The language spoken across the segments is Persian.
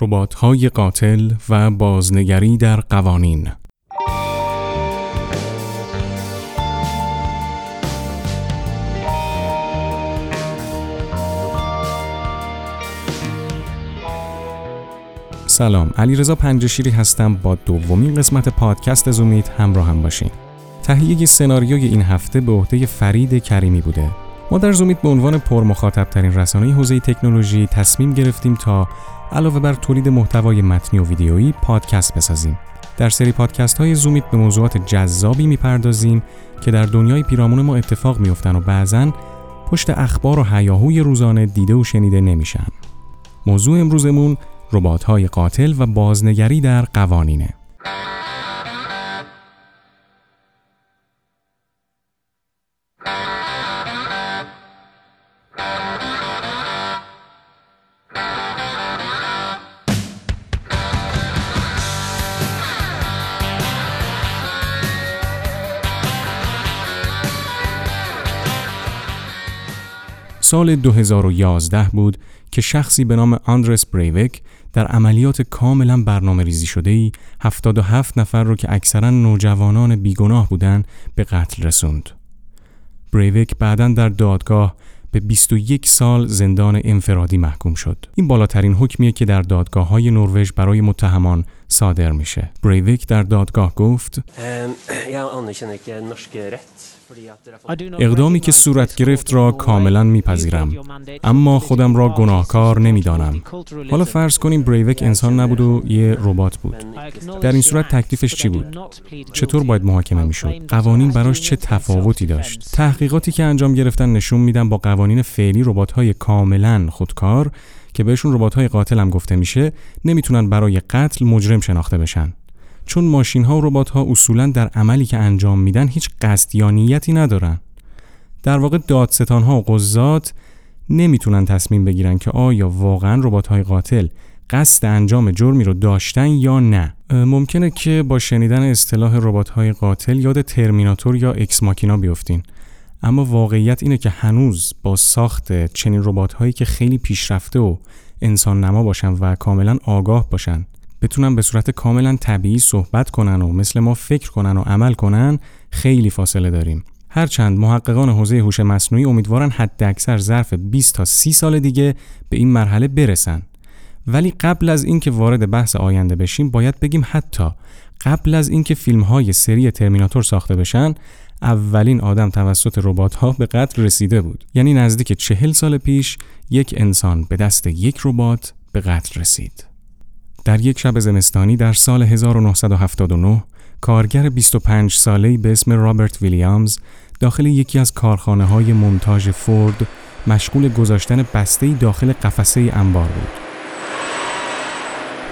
ربات‌های قاتل و بازنگری در قوانین. سلام علیرضا پنجشیری هستم. با دومین قسمت پادکست زومیت همراه هم باشین. تهیه سناریوی این هفته به عهده فرید کریمی بوده. ما در زومیت به عنوان پرمخاطب ترین رسانه حوزه تکنولوژی تصمیم گرفتیم تا علاوه بر تولید محتوای متنی و ویدیویی پادکست بسازیم. در سری پادکست های زومیت به موضوعات جذابی می‌پردازیم که در دنیای پیرامون ما اتفاق میافتند و بعضا پشت اخبار و هیاهوی روزانه دیده و شنیده نمیشن. موضوع امروزمون ربات های قاتل و بازنگری در قوانینه. سال 2011 بود که شخصی به نام آندرس بریوک در عملیات کاملا برنامه ریزی شده ای 77 نفر رو که اکثرا نوجوانان بیگناه بودند به قتل رسوند. بریوک بعدا در دادگاه به 21 سال زندان انفرادی محکوم شد. این بالاترین حکمیه که در دادگاه های نروژ برای متهمان صادر میشه. بریویک در دادگاه گفت اقدامی که صورت گرفت را کاملا میپذیرم. اما خودم را گناهکار نمی‌دانم. حالا فرض کنیم بریوک انسان نبود و یه ربات بود. در این صورت تکلیفش چی بود؟ چطور باید محاکمه می‌شد؟ قوانین براش چه تفاوتی داشت؟ تحقیقاتی که انجام گرفتن نشون میدن با قوانین فعلی ربات کاملا خودکار که بهشون ربات های قاتل هم گفته میشه نمی‌تونن برای قتل مجرم شناخته بشن. چون ماشین ها و ربات ها اصولا در عملی که انجام میدن هیچ قصد یا نیتی ندارن. در واقع دادستان ها و قضات نمی‌تونن تصمیم بگیرن که آیا واقعا ربات های قاتل قصد انجام جرمی رو داشتن یا نه. ممکنه که با شنیدن اصطلاح ربات های قاتل یاد ترمیناتور یا اکس ماکینا بیفتین. اما واقعیت اینه که هنوز با ساخت چنین ربات هایی که خیلی پیشرفته و انسان نما باشن و کاملا آگاه باشن بتونن به صورت کاملا طبیعی صحبت کنن و مثل ما فکر کنن و عمل کنن خیلی فاصله داریم. هرچند محققان حوزه هوش مصنوعی امیدوارن حد اکثر ظرف 20 تا 30 سال دیگه به این مرحله برسن. ولی قبل از اینکه وارد بحث آینده بشیم باید بگیم حتی قبل از اینکه فیلم های سری ترمیناتور ساخته بشن اولین آدم توسط ربات ها به قتل رسیده بود یعنی نزدیک چهل سال پیش یک انسان به دست یک ربات به قتل رسید در یک شب زمستانی در سال 1979 کارگر 25 ساله‌ای به اسم رابرت ویلیامز داخل یکی از کارخانه های مونتاژ فورد مشغول گذاشتن بسته داخل قفسه انبار بود.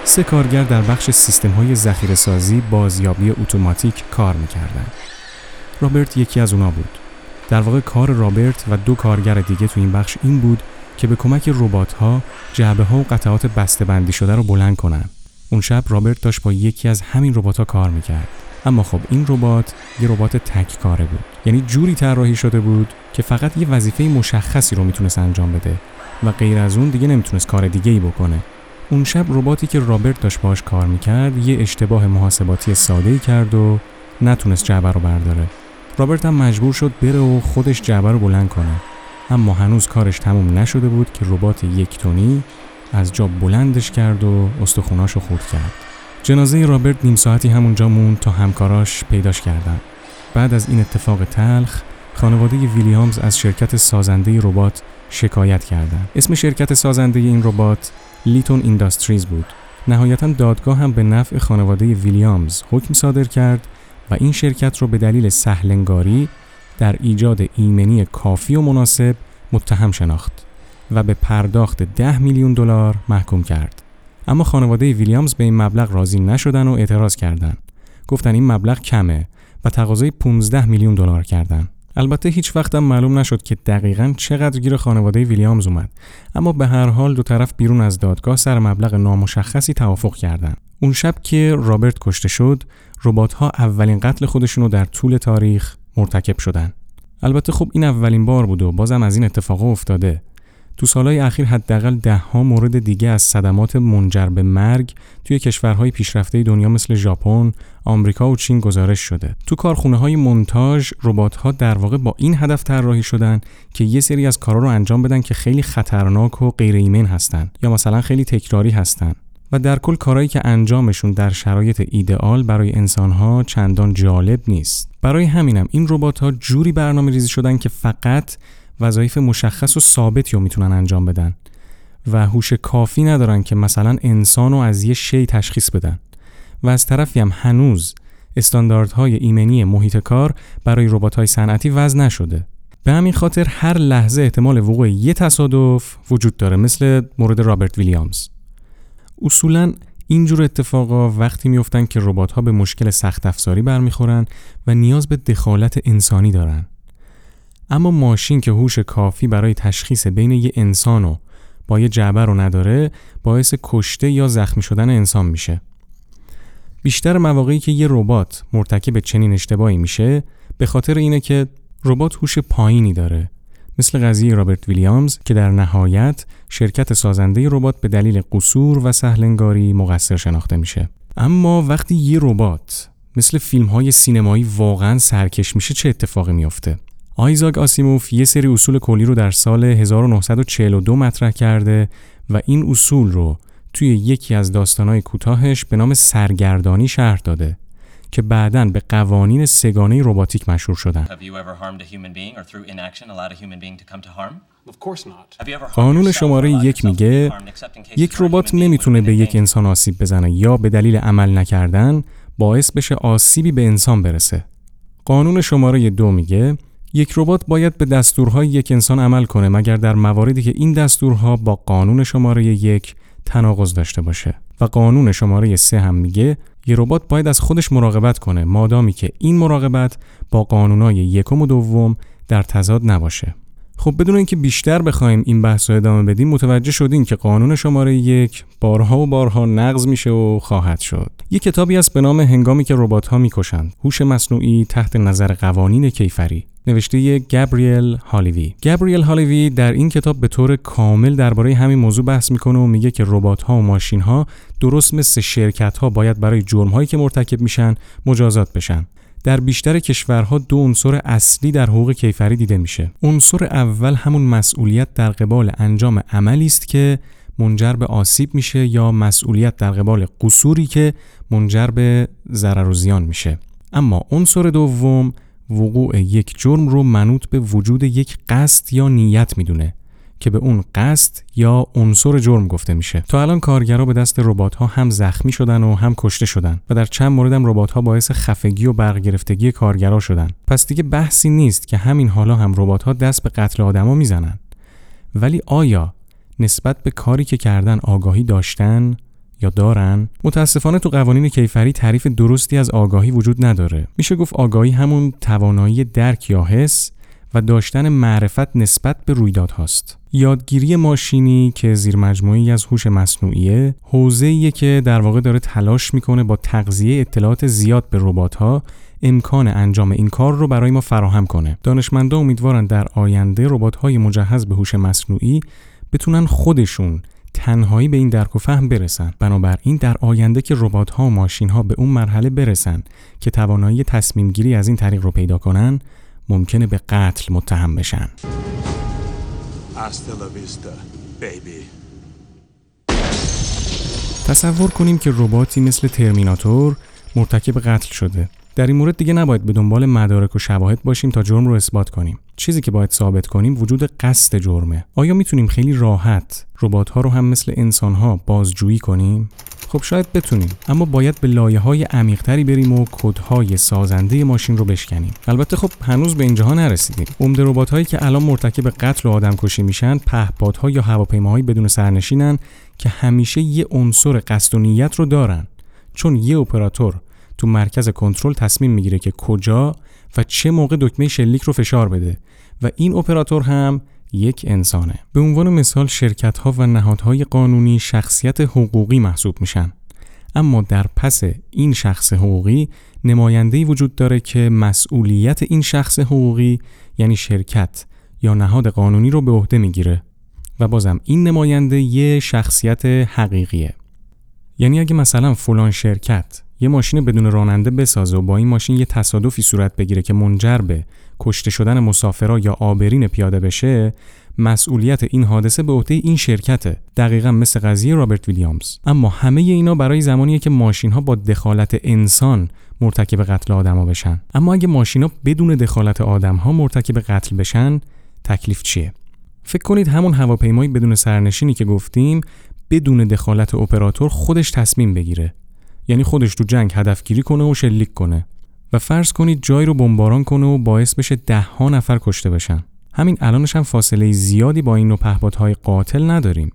سه کارگر در بخش سیستم های ذخیره سازی بازیابی اتوماتیک کار می‌کردند. رابرت یکی از اونا بود. در واقع کار رابرت و دو کارگر دیگه تو این بخش این بود که به کمک ربات ها جعبه ها و قطعات بسته بندی شده رو بلند کنن. اون شب رابرت داشت با یکی از همین ربات ها کار می‌کرد. اما خب این ربات یه ربات تک کاره بود. یعنی جوری طراحی شده بود که فقط یه وظیفه مشخصی رو می‌تونست انجام بده و غیر از اون دیگه نمی‌تونست کار دیگه ای بکنه. اون شب رباتی که رابرت داشت باش کار می‌کرد یه اشتباه محاسباتی ساده ای کرد و نتونست جعبه رو برداره. رابرت هم مجبور شد بره و خودش جعبه رو بلند کنه اما هنوز کارش تموم نشده بود که ربات یک تونی از جا بلندش کرد و استخوناشو خورد کرد جنازه رابرت نیم ساعتی همونجا موند تا همکاراش پیداش کردن بعد از این اتفاق تلخ خانواده ویلیامز از شرکت سازنده ربات شکایت کردند. اسم شرکت سازنده این ربات لیتون اینداستریز بود. نهایتا دادگاه هم به نفع خانواده ویلیامز حکم صادر کرد این شرکت رو به دلیل سهلنگاری در ایجاد ایمنی کافی و مناسب متهم شناخت و به پرداخت 10 میلیون دلار محکوم کرد. اما خانواده ویلیامز به این مبلغ راضی نشدن و اعتراض کردند. گفتن این مبلغ کمه و تقاضای 15 میلیون دلار کردند. البته هیچ وقت هم معلوم نشد که دقیقا چقدر گیر خانواده ویلیامز اومد اما به هر حال دو طرف بیرون از دادگاه سر مبلغ نامشخصی توافق کردند. اون شب که رابرت کشته شد ربات ها اولین قتل خودشونو در طول تاریخ مرتکب شدن. البته خب این اولین بار بود و بازم از این اتفاق افتاده. تو سالهای اخیر حداقل ده ها مورد دیگه از صدمات منجر به مرگ توی کشورهای پیشرفته دنیا مثل ژاپن، آمریکا و چین گزارش شده. تو کارخونه های مونتاژ ربات ها در واقع با این هدف طراحی شدن که یه سری از کارا رو انجام بدن که خیلی خطرناک و غیر ایمن هستن یا مثلا خیلی تکراری هستن. و در کل کارهایی که انجامشون در شرایط ایدئال برای انسانها چندان جالب نیست. برای همینم این ربات ها جوری برنامه ریزی شدن که فقط وظایف مشخص و ثابتی رو می‌تونن انجام بدن و هوش کافی ندارن که مثلا انسان رو از یه شی تشخیص بدن. و از طرفی هم هنوز استانداردهای ایمنی محیط کار برای ربات‌های صنعتی وضع نشده. به همین خاطر هر لحظه احتمال وقوع یه تصادف وجود داره مثل مورد رابرت ویلیامز. اصولا اینجور اتفاقا وقتی میفتن که ربات ها به مشکل سخت افزاری برمیخورن و نیاز به دخالت انسانی دارن اما ماشین که هوش کافی برای تشخیص بین یه انسان و با یه جعبه رو نداره باعث کشته یا زخمی شدن انسان میشه. بیشتر مواقعی که یه ربات مرتکب چنین اشتباهی میشه به خاطر اینه که ربات هوش پایینی داره مثل قضیه رابرت ویلیامز که در نهایت شرکت سازنده ربات به دلیل قصور و سهلنگاری مقصر شناخته میشه. اما وقتی یه ربات مثل فیلم های سینمایی واقعا سرکش میشه چه اتفاقی میافته؟ آیزاک آسیموف یه سری اصول کلی رو در سال 1942 مطرح کرده و این اصول رو توی یکی از داستانهای کوتاهش به نام سرگردانی شرح داده. که بعدا به قوانین سگانه رباتیک مشهور شدن. قانون شماره یک میگه یک ربات نمی‌تونه به یک انسان آسیب بزنه یا به دلیل عمل نکردن باعث بشه آسیبی به انسان برسه. قانون شماره دو میگه یک ربات باید به دستورهای یک انسان عمل کنه مگر در مواردی که این دستورها با قانون شماره یک تناقض داشته باشه و قانون شماره سه هم میگه یه ربات باید از خودش مراقبت کنه مادامی که این مراقبت با قانونای یکم و دوم در تضاد نباشه. خب بدون اینکه بیشتر بخوایم این بحث رو ادامه بدیم متوجه شدیم که قانون شماره یک بارها و بارها نقض میشه و خواهد شد. یک کتابی است به نام هنگامی که ربات ها می‌کشند. هوش مصنوعی تحت نظر قوانین کیفری. نوشته گابریل هالیوی گابریل هالیوی در این کتاب به طور کامل درباره همین موضوع بحث می‌کنه و میگه که ربات ها و ماشین ها درست مثل شرکت ها باید برای جرم هایی که مرتکب میشن مجازات بشن در بیشتر کشورها دو عنصر اصلی در حقوق کیفری دیده میشه. عنصر اول همون مسئولیت در قبال انجام عملی است که منجر به آسیب میشه یا مسئولیت در قبال قصوری که منجر به ضرر و زیان میشه. اما عنصر دوم وقوع یک جرم رو منوط به وجود یک قصد یا نیت می‌دونه که به اون قصد یا عنصر جرم گفته میشه. تا الان کارگرا به دست ربات ها هم زخمی شدن و هم کشته شدن و در چند مورد هم ربات ها باعث خفگی و برق گرفتگی کارگرا شدن. پس دیگه بحثی نیست که همین حالا هم ربات ها دست به قتل آدما می‌زنن. ولی آیا نسبت به کاری که کردن آگاهی داشتن یا دارن متاسفانه تو قوانین کیفری تعریف درستی از آگاهی وجود نداره میشه گفت آگاهی همون توانایی درک یا حس و داشتن معرفت نسبت به رویدادهاست. یادگیری ماشینی که زیر مجموعی از هوش مصنوعیه حوزه‌ایه که در واقع داره تلاش می‌کنه با تغذیه اطلاعات زیاد به ربات‌ها امکان انجام این کار رو برای ما فراهم کنه. دانشمندان امیدوارن در آینده ربات‌های مجهز به هوش مصنوعی بتونن خودشون تنهایی به این درک و فهم برسن. بنابراین در آینده که ربات ها و ماشین ها به اون مرحله برسن که توانایی تصمیم گیری از این طریق رو پیدا کنن ممکنه به قتل متهم بشن. تصور کنیم که رباتی مثل ترمیناتور مرتکب قتل شده. در این مورد دیگه نباید به دنبال مدارک و شواهد باشیم تا جرم رو اثبات کنیم. چیزی که باید ثابت کنیم وجود قصد جرمه. آیا می‌تونیم خیلی راحت ربات ها رو هم مثل انسان ها بازجویی کنیم؟ خب شاید بتونیم اما باید به لایه های عمیقتری بریم و کدهای سازنده ماشین رو بشکنیم. البته خب هنوز به اینجاها نرسیدیم. عمده ربات هایی که الان مرتکب قتل و آدم کشی میشن پهپادها یا هواپیماهایی بدون سرنشینن که همیشه یه عنصر قصد و نیت رو دارن. چون یه اپراتور تو مرکز کنترل تصمیم می‌گیره که کجا و چه موقع دکمه شلیک رو فشار بده و این اپراتور هم یک انسانه. به عنوان مثال شرکت ها و نهادهای قانونی شخصیت حقوقی محسوب میشن. اما در پس این شخص حقوقی نماینده وجود داره که مسئولیت این شخص حقوقی یعنی شرکت یا نهاد قانونی رو به عهده می‌گیره و بازم این نماینده یه شخصیت حقیقیه. یعنی اگه مثلا فلان شرکت یه ماشین بدون راننده بسازه و با این ماشین یه تصادفی صورت بگیره که منجر به کشته شدن مسافرا یا آبرین پیاده بشه مسئولیت این حادثه به عهده این شرکته دقیقا مثل قضیه رابرت ویلیامز. اما همه اینا برای زمانیه که ماشین ها با دخالت انسان مرتکب قتل آدما بشن. اما اگه ماشینا بدون دخالت آدم ها مرتکب قتل بشن تکلیف چیه؟ فکر کنید همون هواپیمایی بدون سرنشینی که گفتیم بدون دخالت اپراتور خودش تصمیم بگیره. یعنی خودش تو جنگ هدفگیری کنه و شلیک کنه. و فرض کنید جای رو بمباران کنه و باعث بشه ده ها نفر کشته بشن. همین الانش هم فاصله زیادی با این نوع پهپادهای قاتل نداریم.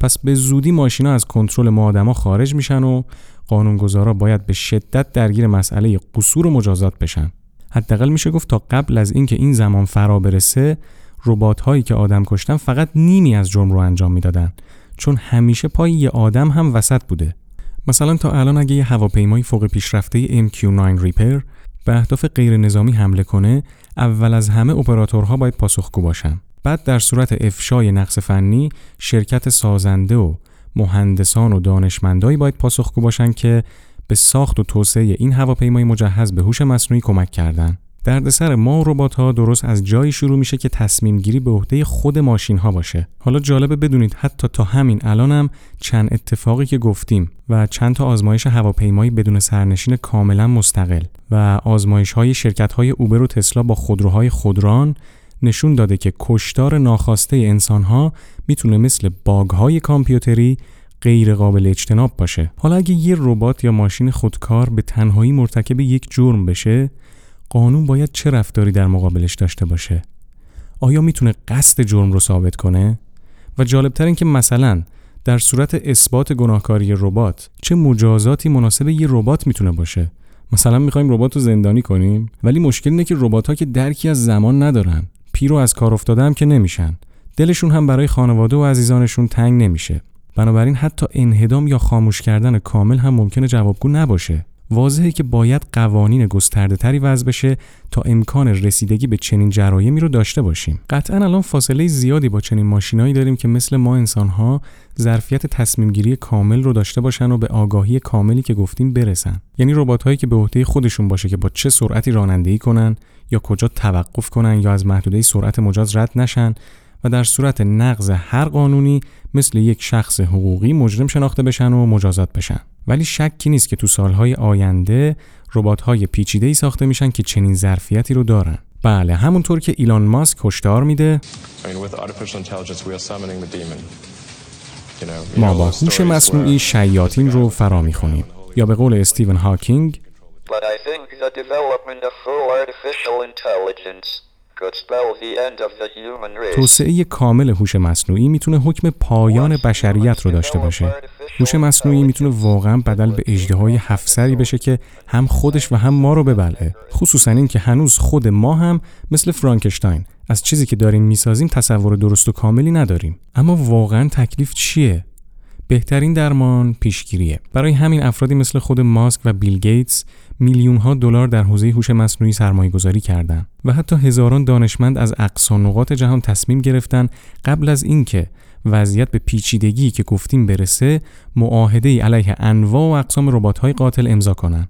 پس به زودی ماشینا از کنترل ما آدما خارج میشن و قانونگذارا باید به شدت درگیر مسئله قصور و مجازات بشن. حداقل میشه گفت تا قبل از اینکه این زمان فرا برسه ربات هایی که آدم کشتن فقط نیمی از جرم رو انجام می‌دادن. چون همیشه پای یه آدم هم وسط بوده. مثلا تا الان اگه یه هواپیمای فوق پیشرفته MQ-9 ریپر به اهداف غیر نظامی حمله کنه اول از همه اپراتورها باید پاسخگو باشن. بعد در صورت افشای نقص فنی شرکت سازنده و مهندسان و دانشمندایی باید پاسخگو باشن که به ساخت و توسعه این هواپیمای مجهز به هوش مصنوعی کمک کردن. دردسر ما و ربات ها درست از جایی شروع میشه که تصمیم گیری به عهده خود ماشین ها باشه. حالا جالبه بدونید حتی تا همین الانم چند اتفاقی که گفتیم و چند تا آزمایش هواپیمایی بدون سرنشین کاملا مستقل و آزمایش های شرکت های اوبر و تسلا با خودروهای خودران نشون داده که کشتار ناخواسته انسان ها می‌تونه مثل باگ های کامپیوتری غیر قابل اجتناب باشه. حالا اگه یه ربات یا ماشین خودکار به تنهایی مرتکب یک جرم بشه قانون باید چه رفتاری در مقابلش داشته باشه؟ آیا می‌تونه قصد جرم رو ثابت کنه؟ و جالبتر این که مثلا در صورت اثبات گناهکاری ربات چه مجازاتی مناسب یه ربات می‌تونه باشه؟ مثلا می‌خوایم ربات رو زندانی کنیم ولی مشکل اینه که ربات ها که درکی از زمان ندارن پیر از کار افتاده هم که نمیشن. دلشون هم برای خانواده و عزیزانشون تنگ نمیشه. بنابراین حتی انهدام یا خاموش کردن کامل هم ممکنه جوابگو نباشه. واضحه که باید قوانین گسترده تری وضع بشه تا امکان رسیدگی به چنین جرایمی رو داشته باشیم. قطعا الان فاصله زیادی با چنین ماشینایی داریم که مثل ما انسانها ظرفیت تصمیم گیری کامل رو داشته باشن و به آگاهی کاملی که گفتیم برسن. یعنی ربات هایی که به عهده خودشون باشه که با چه سرعتی رانندگی کنن یا کجا توقف کنن یا از محدوده سرعت مجاز رد نشن و در صورت نقض هر قانونی مثل یک شخص حقوقی مجرم شناخته بشن و مجازات بشن. ولی شکی نیست که تو سالهای آینده ربات‌های پیچیده‌ای ساخته میشن که چنین ظرفیتی رو دارن. بله همونطور که ایلان ماسک هشدار میده ما با هوش مصنوعی شیاطین رو فرا می‌خونیم یا به قول استیون هاکینگ توسعه کامل هوش مصنوعی می‌تونه حکم پایان بشریت رو داشته باشه. هوش مصنوعی می‌تونه واقعا بدل به اجده هفت بشه که هم خودش و هم ما رو ببلعه. خصوصا این که هنوز خود ما هم مثل فرانکشتاین از چیزی که داریم می‌سازیم تصور درست و کاملی نداریم. اما واقعا تکلیف چیه؟ بهترین درمان پیشگیریه. برای همین افرادی مثل خود ماسک و بیل گیتس میلیون ها دلار در حوزه هوش مصنوعی سرمایه گذاری کردند و حتی هزاران دانشمند از اقصا نقاط جهان تصمیم گرفتن قبل از اینکه وضعیت به پیچیدگی که گفتیم برسه معاهده علیه انواع و اقسام ربات قاتل امضا کنند.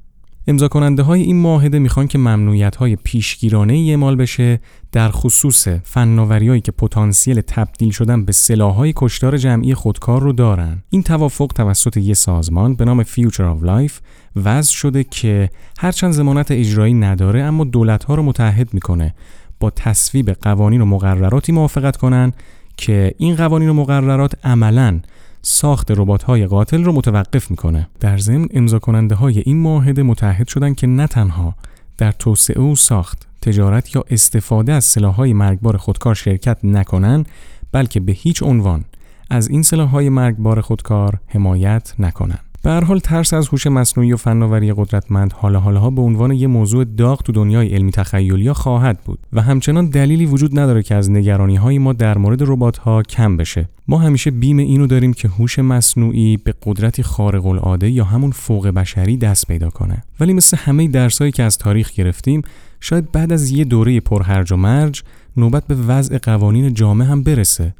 امضا کننده های این معاهده می‌خوان که ممنوعیت های پیشگیرانه اعمال بشه در خصوص فناوریهایی که پتانسیل تبدیل شدن به سلاحهای کشتار جمعی خودکار رو دارن. این توافق توسط یک سازمان به نام Future of Life وضع شده که هرچند زمانت اجرایی نداره اما دولت ها رو متحد می‌کنه با تصویب قوانین و مقرراتی موافقت کنن که این قوانین و مقررات عملاً ساخت های قاتل رو متوقف می‌کنه. در ضمن امضا کننده های این معاهده متحد شدن که نه تنها در توسعه و ساخت، تجارت یا استفاده از سلاح‌های مرگبار خودکار شرکت نکنن، بلکه به هیچ عنوان از این سلاح‌های مرگبار خودکار حمایت نکنن. به هر حال ترس از هوش مصنوعی و فناوری قدرتمند حالا حالا به عنوان یه موضوع داغ تو دنیای علمی تخیلی خواهد بود و همچنان دلیلی وجود نداره که از نگرانی های ما در مورد ربات ها کم بشه. ما همیشه بیم اینو داریم که هوش مصنوعی به قدرتی خارق العاده یا همون فوق بشری دست پیدا کنه. ولی مثل همه درسایی که از تاریخ گرفتیم شاید بعد از یه دوره پرهرج و مرج نوبت به وضع قوانین جامع هم برسه.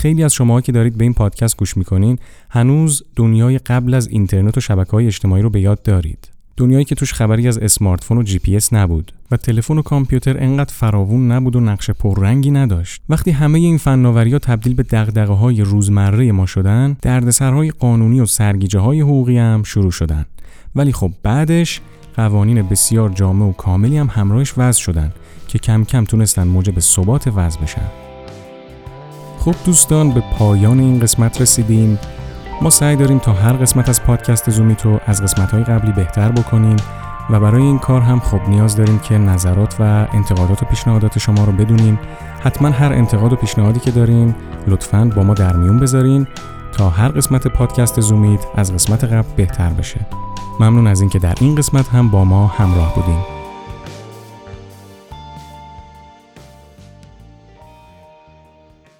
خیلی از شما که دارید به این پادکست گوش می‌کنین هنوز دنیای قبل از اینترنت و شبکه های اجتماعی رو به یاد دارید. دنیایی که توش خبری از smartphone و جی پی اس نبود و تلفن و کامپیوتر انقدر فراوون نبود و نقش پررنگی نداشت. وقتی همه این فناوری ها تبدیل به دغدغه های روزمره ما شدن دردسرهای قانونی و سرگیجه های حقوقی هم شروع شدن. ولی خب بعدش قوانین بسیار جامع و کاملی هم همراهش وضع شدن که کم کم تونستن موجب ثبات وضع بشن. خب دوستان به پایان این قسمت رسیدیم. ما سعی داریم تا هر قسمت از پادکست زومیتو از قسمت های قبلی بهتر بکنیم و برای این کار هم خب نیاز داریم که نظرات و انتقادات و پیشنهادات شما رو بدونیم. حتما هر انتقاد و پیشنهادی که دارین لطفا با ما در میون بذارین تا هر قسمت پادکست زومیت از قسمت قبل بهتر بشه. ممنون از اینکه در این قسمت هم با ما همراه بودین.